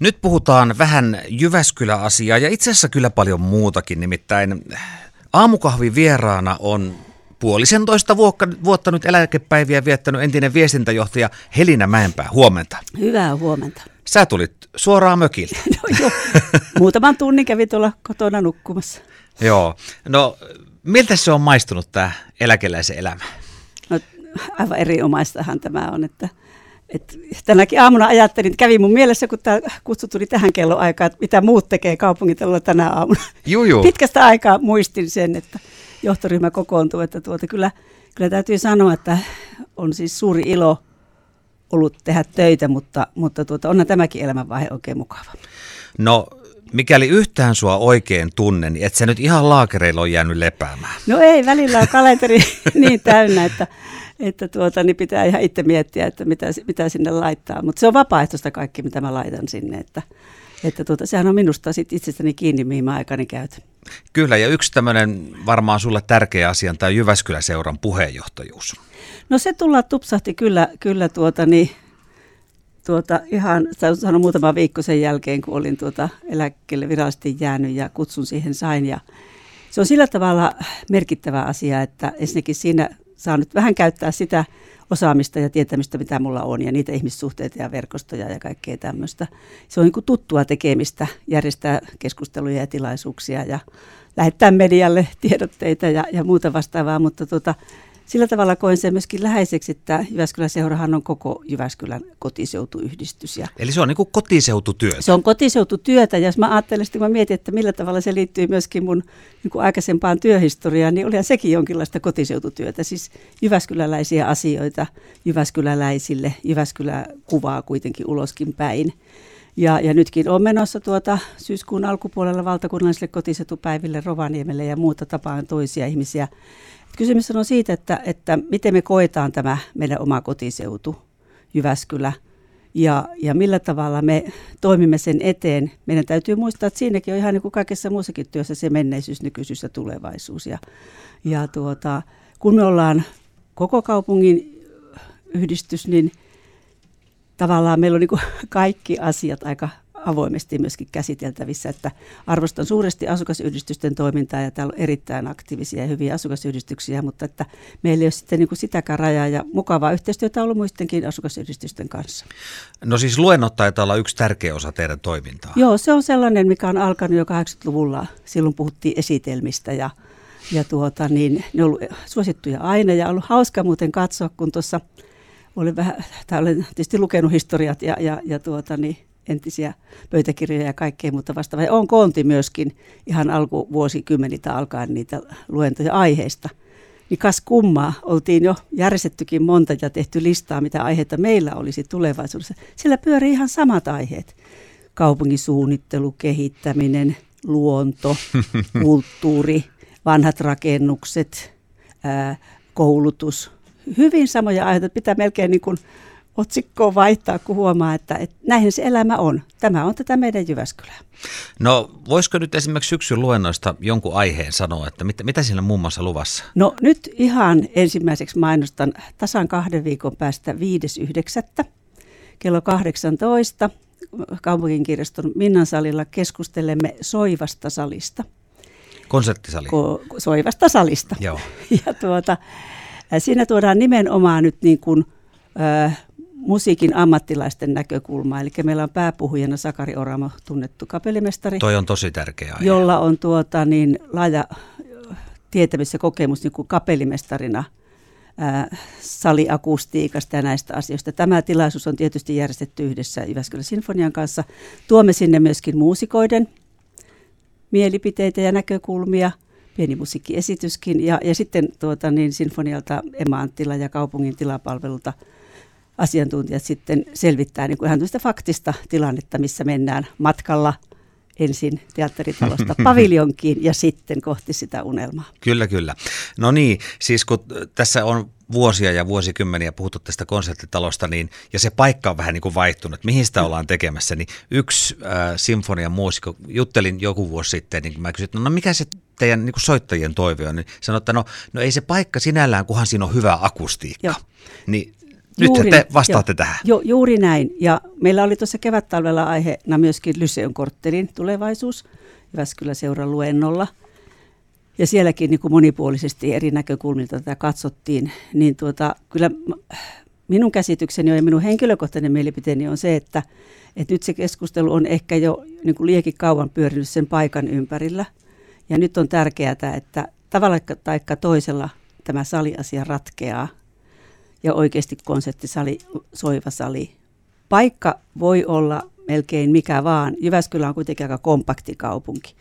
Nyt puhutaan vähän Jyväskylä-asiaa ja itse asiassa kyllä paljon muutakin. Nimittäin aamukahvi vieraana on puolisentoista vuotta, vuotta nyt eläkepäiviä viettänyt entinen viestintäjohtaja Helina Mäenpää. Huomenta. Hyvää huomenta. Sä tulit suoraan mökiltä. No joo, muutaman tunnin kävi tuolla kotona nukkumassa. Joo. No, miltä se on maistunut tämä eläkeläisen elämä? No, aivan erinomaistahan tämä on, että – et tänäkin aamuna ajattelin, että kävi mun mielessä, kun tämä kutsu tuli tähän kelloaikaan, että mitä muut tekee kaupungintalolla tänä aamuna. Juu, juu. Pitkästä aikaa muistin sen, että johtoryhmä kokoontuu. Että tuota, kyllä, kyllä täytyy sanoa, että on siis suuri ilo ollut tehdä töitä, mutta, mutta tuota, onhan tämäkin elämänvaihe oikein mukava. No mikäli yhtään sua oikein tunne, niin et sä nyt ihan laakereilla ole jäänyt lepäämään. No ei, välillä on kalenteri niin täynnä, että että tuota, niin pitää ihan itse miettiä, että mitä, mitä sinne laittaa. Mutta se on vapaaehtoista kaikki, mitä mä laitan sinne. Että, että tuota, sehän on minusta sit itsestäni kiinni, mihin mä aikani käytän. Kyllä, ja yksi tämmöinen varmaan sulle tärkeä asia on tämä Jyväskylä-seuran puheenjohtajuus. No se tulla tupsahti kyllä, kyllä tuota, niin, tuota, ihan, sanon muutama viikko sen jälkeen, kun olin tuota eläkkeelle virallisesti jäänyt ja kutsun siihen sain. Ja se on sillä tavalla merkittävä asia, että ensinnäkin siinä saa nyt vähän käyttää sitä osaamista ja tietämistä, mitä mulla on, ja niitä ihmissuhteita ja verkostoja ja kaikkea tämmöistä. Se on niin kuin tuttua tekemistä, järjestää keskusteluja ja tilaisuuksia ja lähettää medialle tiedotteita ja, ja muuta vastaavaa, mutta tota, sillä tavalla koen sen myöskin läheiseksi, että Jyväskylän seurahan on koko Jyväskylän kotiseutuyhdistys. Ja Eli se on niin kuin kotiseututyötä? Se on kotiseututyötä, ja jos mä ajattelen, että mä mietin, että millä tavalla se liittyy myöskin mun niin kuin aikaisempaan työhistoriaan, niin olihan sekin jonkinlaista kotiseututyötä. Siis Jyväskyläläisiä asioita Jyväskyläläisille, Jyväskylä kuvaa kuitenkin uloskin päin. Ja, ja nytkin on menossa tuota syyskuun alkupuolella valtakunnallisille kotiseutupäiville Rovaniemelle ja muuta tapaan toisia ihmisiä Kysymys on siitä, että, että miten me koetaan tämä meidän oma kotiseutu, Jyväskylä, ja, ja millä tavalla me toimimme sen eteen. Meidän täytyy muistaa, että siinäkin on ihan niin kuin kaikessa muussakin työssä se menneisyys, nykyisyys ja tulevaisuus. Ja, ja tuota, kun me ollaan koko kaupungin yhdistys, niin tavallaan meillä on niin kaikki asiat aika avoimesti myöskin käsiteltävissä, että arvostan suuresti asukasyhdistysten toimintaa ja täällä on erittäin aktiivisia ja hyviä asukasyhdistyksiä, mutta että meillä ei ole sitten niin kuin sitäkään rajaa ja mukavaa yhteistyötä ollut muidenkin asukasyhdistysten kanssa. No siis luennot taitaa olla yksi tärkeä osa teidän toimintaa. Joo, se on sellainen, mikä on alkanut jo 80-luvulla. Silloin puhuttiin esitelmistä ja ja tuota, niin, ne on ollut suosittuja aina ja ollut hauska muuten katsoa, kun tuossa olen, vähän, tai olen tietysti lukenut historiat ja, ja, ja tuota, niin, entisiä pöytäkirjoja ja kaikkea muuta vastaavaa. on koonti myöskin ihan alkuvuosikymmenitä alkaen niitä luentoja aiheista. Niin kas kummaa, oltiin jo järjestettykin monta ja tehty listaa, mitä aiheita meillä olisi tulevaisuudessa. Siellä pyörii ihan samat aiheet. Kaupungisuunnittelu, kehittäminen, luonto, kulttuuri, vanhat rakennukset, koulutus. Hyvin samoja aiheita. Pitää melkein niin kuin otsikkoa vaihtaa, kun huomaa, että, että näin se elämä on. Tämä on tätä meidän Jyväskylää. No voisiko nyt esimerkiksi syksyn luennoista jonkun aiheen sanoa, että mitä, mitä siinä muun muassa luvassa? No nyt ihan ensimmäiseksi mainostan tasan kahden viikon päästä 5.9. kello 18 kaupunginkirjaston Minnan salilla keskustelemme soivasta salista. Konserttisali. Ko- soivasta salista. Joo. Ja tuota, siinä tuodaan nimenomaan nyt niin kuin, äh, musiikin ammattilaisten näkökulmaa. Eli meillä on pääpuhujana Sakari Oramo, tunnettu kapellimestari. Toi on tosi tärkeä aihe. Jolla on tuota, niin, laaja tietämys ja kokemus niin kuin kapellimestarina ää, saliakustiikasta ja näistä asioista. Tämä tilaisuus on tietysti järjestetty yhdessä Jyväskylän Sinfonian kanssa. Tuomme sinne myöskin muusikoiden mielipiteitä ja näkökulmia, pieni musiikkiesityskin, ja, ja sitten tuota, niin Sinfonialta Emma Anttila ja kaupungin tilapalvelulta – asiantuntijat sitten selvittää niin kuin ihan faktista tilannetta, missä mennään matkalla ensin teatteritalosta paviljonkiin ja sitten kohti sitä unelmaa. Kyllä, kyllä. No niin, siis kun tässä on vuosia ja vuosikymmeniä puhuttu tästä konserttitalosta, niin, ja se paikka on vähän niin kuin vaihtunut, mihin sitä ollaan tekemässä, niin yksi äh, sinfonian muusikko, juttelin joku vuosi sitten, niin mä kysyin, no mikä se teidän niin kuin soittajien toive on, niin sanoi, että no, no ei se paikka sinällään, kunhan siinä on hyvä akustiikka. Joo. Niin Nyt juuri, te vastaatte jo, tähän. Jo, juuri näin. Ja meillä oli tuossa kevättalvella aiheena myöskin Lyseon korttelin tulevaisuus Jyväskylä seuran luennolla. Ja sielläkin niin kuin monipuolisesti eri näkökulmilta tätä katsottiin. Niin tuota, kyllä minun käsitykseni ja minun henkilökohtainen mielipiteeni on se, että, että nyt se keskustelu on ehkä jo niin kuin liekin kauan pyörinyt sen paikan ympärillä. Ja nyt on tärkeää, että tavalla tai toisella tämä saliasia ratkeaa ja oikeasti konserttisali, soiva sali. Paikka voi olla melkein mikä vaan. Jyväskylä on kuitenkin aika kompakti kaupunki.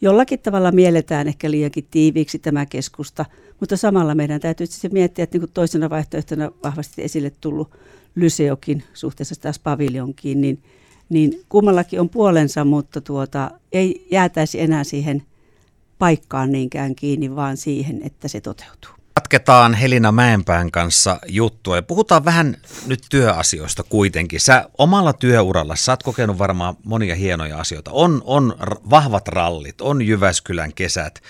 Jollakin tavalla mielletään ehkä liiankin tiiviiksi tämä keskusta, mutta samalla meidän täytyy sitten miettiä, että niin toisena vaihtoehtona vahvasti esille tullut Lyseokin suhteessa taas paviljonkiin, niin, niin kummallakin on puolensa, mutta tuota, ei jäätäisi enää siihen paikkaan niinkään kiinni, vaan siihen, että se toteutuu. Jatketaan Helina Mäenpään kanssa juttua ja puhutaan vähän nyt työasioista kuitenkin. Sä omalla työuralla, sä oot kokenut varmaan monia hienoja asioita. On, on vahvat rallit, on Jyväskylän kesät,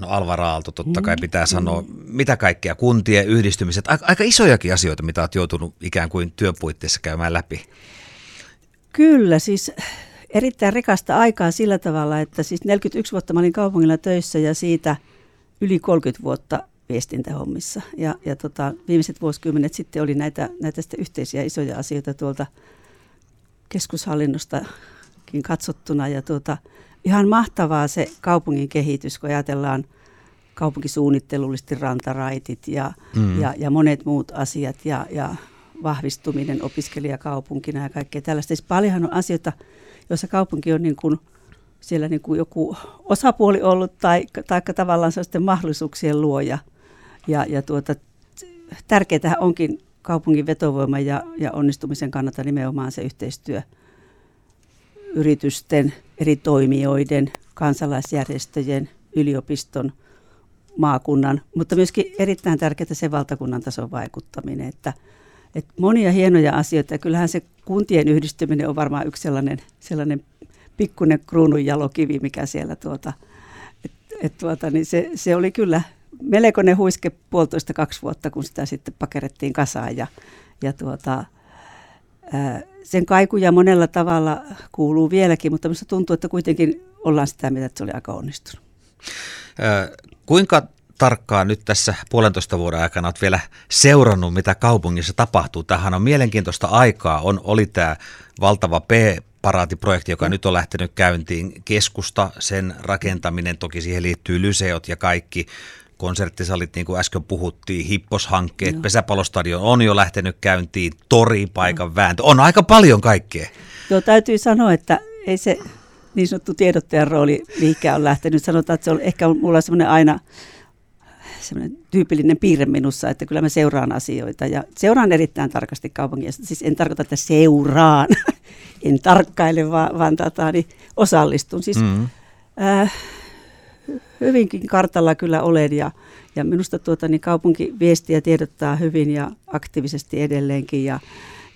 no Alva Raalto totta kai pitää sanoa, mitä kaikkea, kuntien yhdistymiset, aika, aika isojakin asioita, mitä oot joutunut ikään kuin työpuitteissa käymään läpi. Kyllä, siis erittäin rikasta aikaa sillä tavalla, että siis 41 vuotta mä olin kaupungilla töissä ja siitä yli 30 vuotta viestintähommissa. Ja, ja tota, viimeiset vuosikymmenet sitten oli näitä, näitä sitten yhteisiä isoja asioita tuolta keskushallinnostakin katsottuna. Ja tuota, ihan mahtavaa se kaupungin kehitys, kun ajatellaan kaupunkisuunnittelullisesti rantaraitit ja, mm. ja, ja monet muut asiat ja, ja vahvistuminen opiskelijakaupunkina ja kaikkea tällaista. Siis paljonhan on asioita, joissa kaupunki on niin kuin siellä niin kuin joku osapuoli ollut tai, tai tavallaan sellaisten mahdollisuuksien luoja – ja, ja tuota, tärkeää onkin kaupungin vetovoima ja, ja onnistumisen kannalta nimenomaan se yhteistyö yritysten, eri toimijoiden, kansalaisjärjestöjen, yliopiston, maakunnan, mutta myöskin erittäin tärkeää se valtakunnan tason vaikuttaminen, että, että monia hienoja asioita, ja kyllähän se kuntien yhdistyminen on varmaan yksi sellainen, sellainen pikkuinen kruunun jalokivi, mikä siellä tuota, et, et tuota, niin se, se oli kyllä melkoinen huiske puolitoista kaksi vuotta, kun sitä sitten pakerettiin kasaan ja, ja tuota, sen kaikuja monella tavalla kuuluu vieläkin, mutta minusta tuntuu, että kuitenkin ollaan sitä että se oli aika onnistunut. Kuinka tarkkaan nyt tässä puolentoista vuoden aikana olet vielä seurannut, mitä kaupungissa tapahtuu. Tähän on mielenkiintoista aikaa. On, oli tämä valtava P paraatiprojekti, joka nyt on lähtenyt käyntiin. Keskusta, sen rakentaminen, toki siihen liittyy lyseot ja kaikki konserttisalit, niin kuin äsken puhuttiin, hipposhankkeet, Joo. pesäpalostadion on jo lähtenyt käyntiin, tori-paikan no. vääntö, on aika paljon kaikkea. Joo, täytyy sanoa, että ei se niin sanottu tiedottajan rooli mihinkään on lähtenyt. Sanotaan, että se on ehkä mulla semmoinen aina semmoinen tyypillinen piirre minussa, että kyllä mä seuraan asioita ja seuraan erittäin tarkasti kaupungia. Siis en tarkoita, että seuraan, en tarkkaile, vaan, vaan tota, niin osallistun. Siis, mm-hmm. äh, hyvinkin kartalla kyllä olen ja, ja minusta tuota, niin kaupunki viestiä tiedottaa hyvin ja aktiivisesti edelleenkin ja,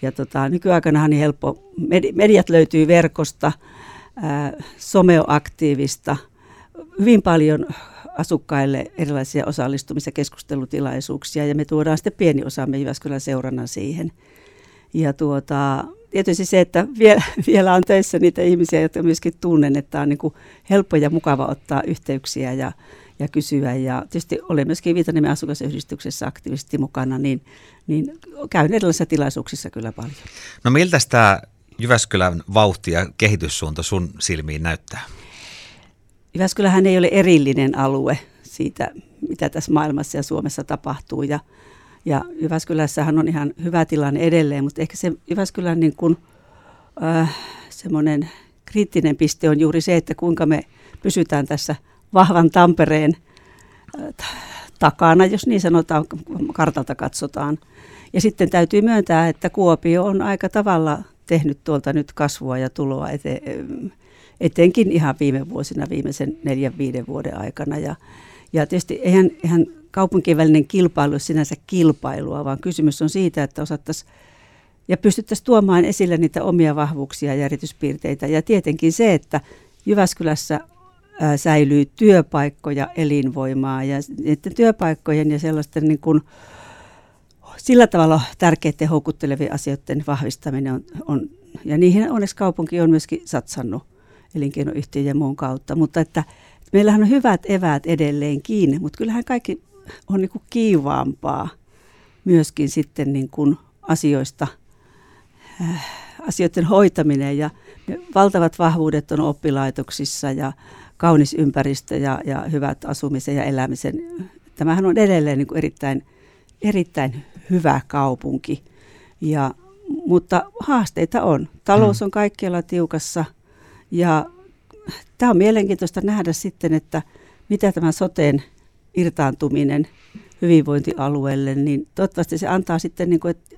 ja tota, nykyaikanahan niin helppo, mediat löytyy verkosta, ää, some on aktiivista, hyvin paljon asukkaille erilaisia osallistumis- ja keskustelutilaisuuksia ja me tuodaan sitten pieni osamme Jyväskylän seurannan siihen. Ja tuota, tietysti se, että vielä, vielä on töissä niitä ihmisiä, jotka myöskin tunnen, että on niin kuin helppo ja mukava ottaa yhteyksiä ja, ja kysyä. Ja tietysti olen myöskin Viitaniemen asukasyhdistyksessä aktiivisesti mukana, niin, niin käyn erilaisissa tilaisuuksissa kyllä paljon. No miltä tämä Jyväskylän vauhti ja kehityssuunta sun silmiin näyttää? Jyväskylähän ei ole erillinen alue siitä, mitä tässä maailmassa ja Suomessa tapahtuu. Ja ja Jyväskylässähän on ihan hyvä tilanne edelleen, mutta ehkä se Jyväskylän niin kuin, äh, semmoinen kriittinen piste on juuri se, että kuinka me pysytään tässä vahvan Tampereen äh, takana, jos niin sanotaan, kartalta katsotaan. Ja sitten täytyy myöntää, että Kuopio on aika tavalla tehnyt tuolta nyt kasvua ja tuloa ete, etenkin ihan viime vuosina, viimeisen neljän, viiden vuoden aikana. Ja, ja tietysti eihän, eihän kaupunkien välinen kilpailu sinänsä kilpailua, vaan kysymys on siitä, että osattaisiin ja pystyttäisiin tuomaan esille niitä omia vahvuuksia ja erityispiirteitä. Ja tietenkin se, että Jyväskylässä säilyy työpaikkoja, elinvoimaa ja niiden työpaikkojen ja sellaisten niin kuin sillä tavalla tärkeiden houkuttelevien asioiden vahvistaminen on, on, ja niihin onneksi kaupunki on myöskin satsannut elinkeinoyhtiöjen ja muun kautta, mutta että meillähän on hyvät eväät edelleen kiinni, mutta kyllähän kaikki on niin kuin kiivaampaa myöskin sitten niin kuin asioista, äh, asioiden hoitaminen ja valtavat vahvuudet on oppilaitoksissa ja kaunis ympäristö ja, ja hyvät asumisen ja elämisen. Tämähän on edelleen niin kuin erittäin, erittäin hyvä kaupunki, ja, mutta haasteita on. Talous mm. on kaikkialla tiukassa ja tämä on mielenkiintoista nähdä sitten, että mitä tämä soteen irtaantuminen hyvinvointialueelle, niin toivottavasti se antaa sitten, niin kuin, että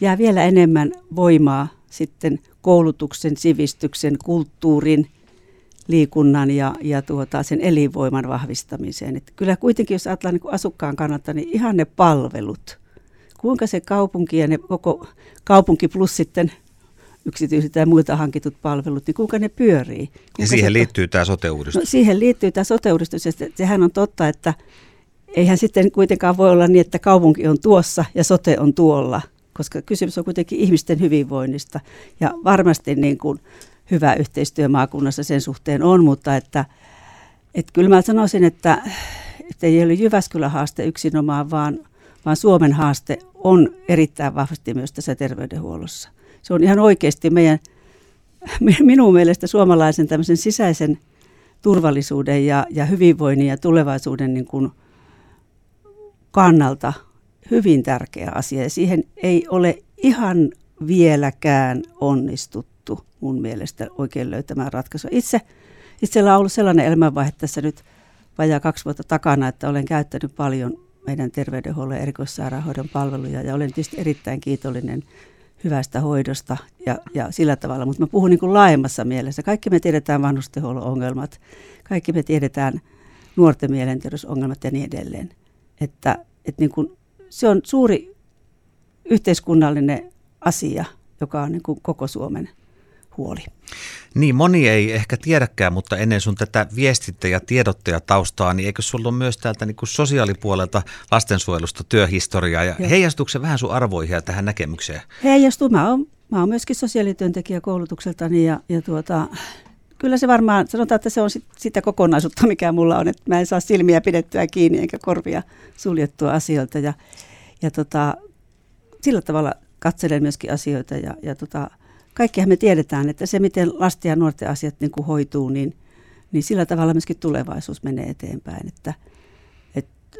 jää vielä enemmän voimaa sitten koulutuksen, sivistyksen, kulttuurin, liikunnan ja, ja tuota, sen elinvoiman vahvistamiseen. Että kyllä kuitenkin, jos ajatellaan niin asukkaan kannalta, niin ihan ne palvelut, kuinka se kaupunki ja ne koko kaupunki plus sitten yksityiset ja muilta hankitut palvelut, niin kuinka ne pyörii. Kuinka ja siihen se, liittyy tämä sote-uudistus. No, siihen liittyy tämä sote-uudistus ja sehän on totta, että eihän sitten kuitenkaan voi olla niin, että kaupunki on tuossa ja sote on tuolla, koska kysymys on kuitenkin ihmisten hyvinvoinnista ja varmasti niin kuin hyvä yhteistyö maakunnassa sen suhteen on, mutta että, että kyllä mä sanoisin, että, että ei ole Jyväskylän haaste yksinomaan, vaan, vaan Suomen haaste on erittäin vahvasti myös tässä terveydenhuollossa. Se on ihan oikeasti meidän, minun mielestä suomalaisen tämmöisen sisäisen turvallisuuden ja, ja hyvinvoinnin ja tulevaisuuden niin kuin kannalta hyvin tärkeä asia. Ja siihen ei ole ihan vieläkään onnistuttu mun mielestä oikein löytämään ratkaisua. Itse, itsellä on ollut sellainen elämänvaihe tässä nyt vajaa kaksi vuotta takana, että olen käyttänyt paljon meidän terveydenhuollon ja erikoissairaanhoidon palveluja ja olen tietysti erittäin kiitollinen hyvästä hoidosta ja, ja sillä tavalla, mutta mä puhun niin kuin laajemmassa mielessä. Kaikki me tiedetään vanhustenhuollon ongelmat, kaikki me tiedetään nuorten mielenterveysongelmat ja niin edelleen. Että, että niin kuin, se on suuri yhteiskunnallinen asia, joka on niin kuin koko Suomen huoli. Niin, moni ei ehkä tiedäkään, mutta ennen sun tätä viestintä- ja tiedottajataustaa, niin eikö sulla ole myös täältä niin kuin sosiaalipuolelta lastensuojelusta työhistoriaa ja Joo. heijastuuko se vähän sun arvoihin ja tähän näkemykseen? Heijastuu. Mä oon, mä oon myöskin sosiaalityöntekijä koulutukseltani ja, ja tuota, kyllä se varmaan, sanotaan, että se on sit, sitä kokonaisuutta, mikä mulla on, että mä en saa silmiä pidettyä kiinni eikä korvia suljettua asioilta ja, ja tota, sillä tavalla katselen myöskin asioita ja, ja tota, kaikkihan me tiedetään, että se miten lasten ja nuorten asiat niin kuin hoituu, niin, niin sillä tavalla myöskin tulevaisuus menee eteenpäin. Että, että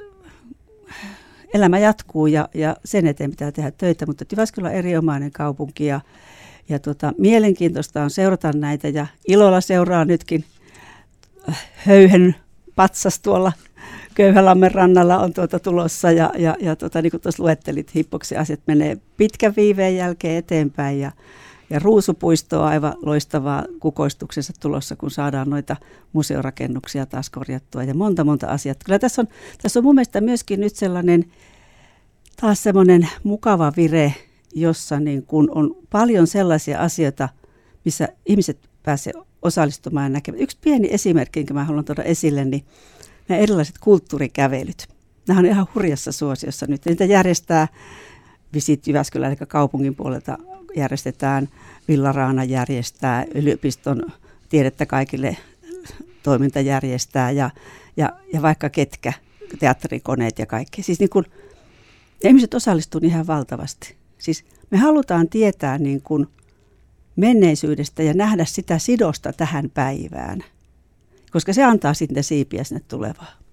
elämä jatkuu ja, ja sen eteen pitää tehdä töitä, mutta Jyväskylä on erinomainen kaupunki ja, ja tuota, mielenkiintoista on seurata näitä ja ilolla seuraa nytkin höyhen patsas tuolla Köyhälammen rannalla on tuota tulossa ja, ja, ja tuota, niin kuin tuossa luettelit, hippoksi asiat menee pitkän viiveen jälkeen eteenpäin ja, ja Ruusupuisto on aivan loistavaa kukoistuksensa tulossa, kun saadaan noita museorakennuksia taas korjattua ja monta monta asiaa. Kyllä tässä on, tässä on mun mielestä myöskin nyt sellainen taas semmoinen mukava vire, jossa niin kun on paljon sellaisia asioita, missä ihmiset pääsevät osallistumaan ja näkemään. Yksi pieni esimerkki, jonka mä haluan tuoda esille, niin nämä erilaiset kulttuurikävelyt. Nämä on ihan hurjassa suosiossa nyt. Niitä järjestää Visit Jyväskylän, eli kaupungin puolelta järjestetään, Villaraana järjestää, yliopiston tiedettä kaikille toiminta järjestää ja, ja, ja vaikka ketkä, teatterikoneet ja kaikki. Siis niin kun, ihmiset osallistuvat ihan valtavasti. Siis me halutaan tietää niin kun menneisyydestä ja nähdä sitä sidosta tähän päivään, koska se antaa sitten siipiä sinne tulevaan.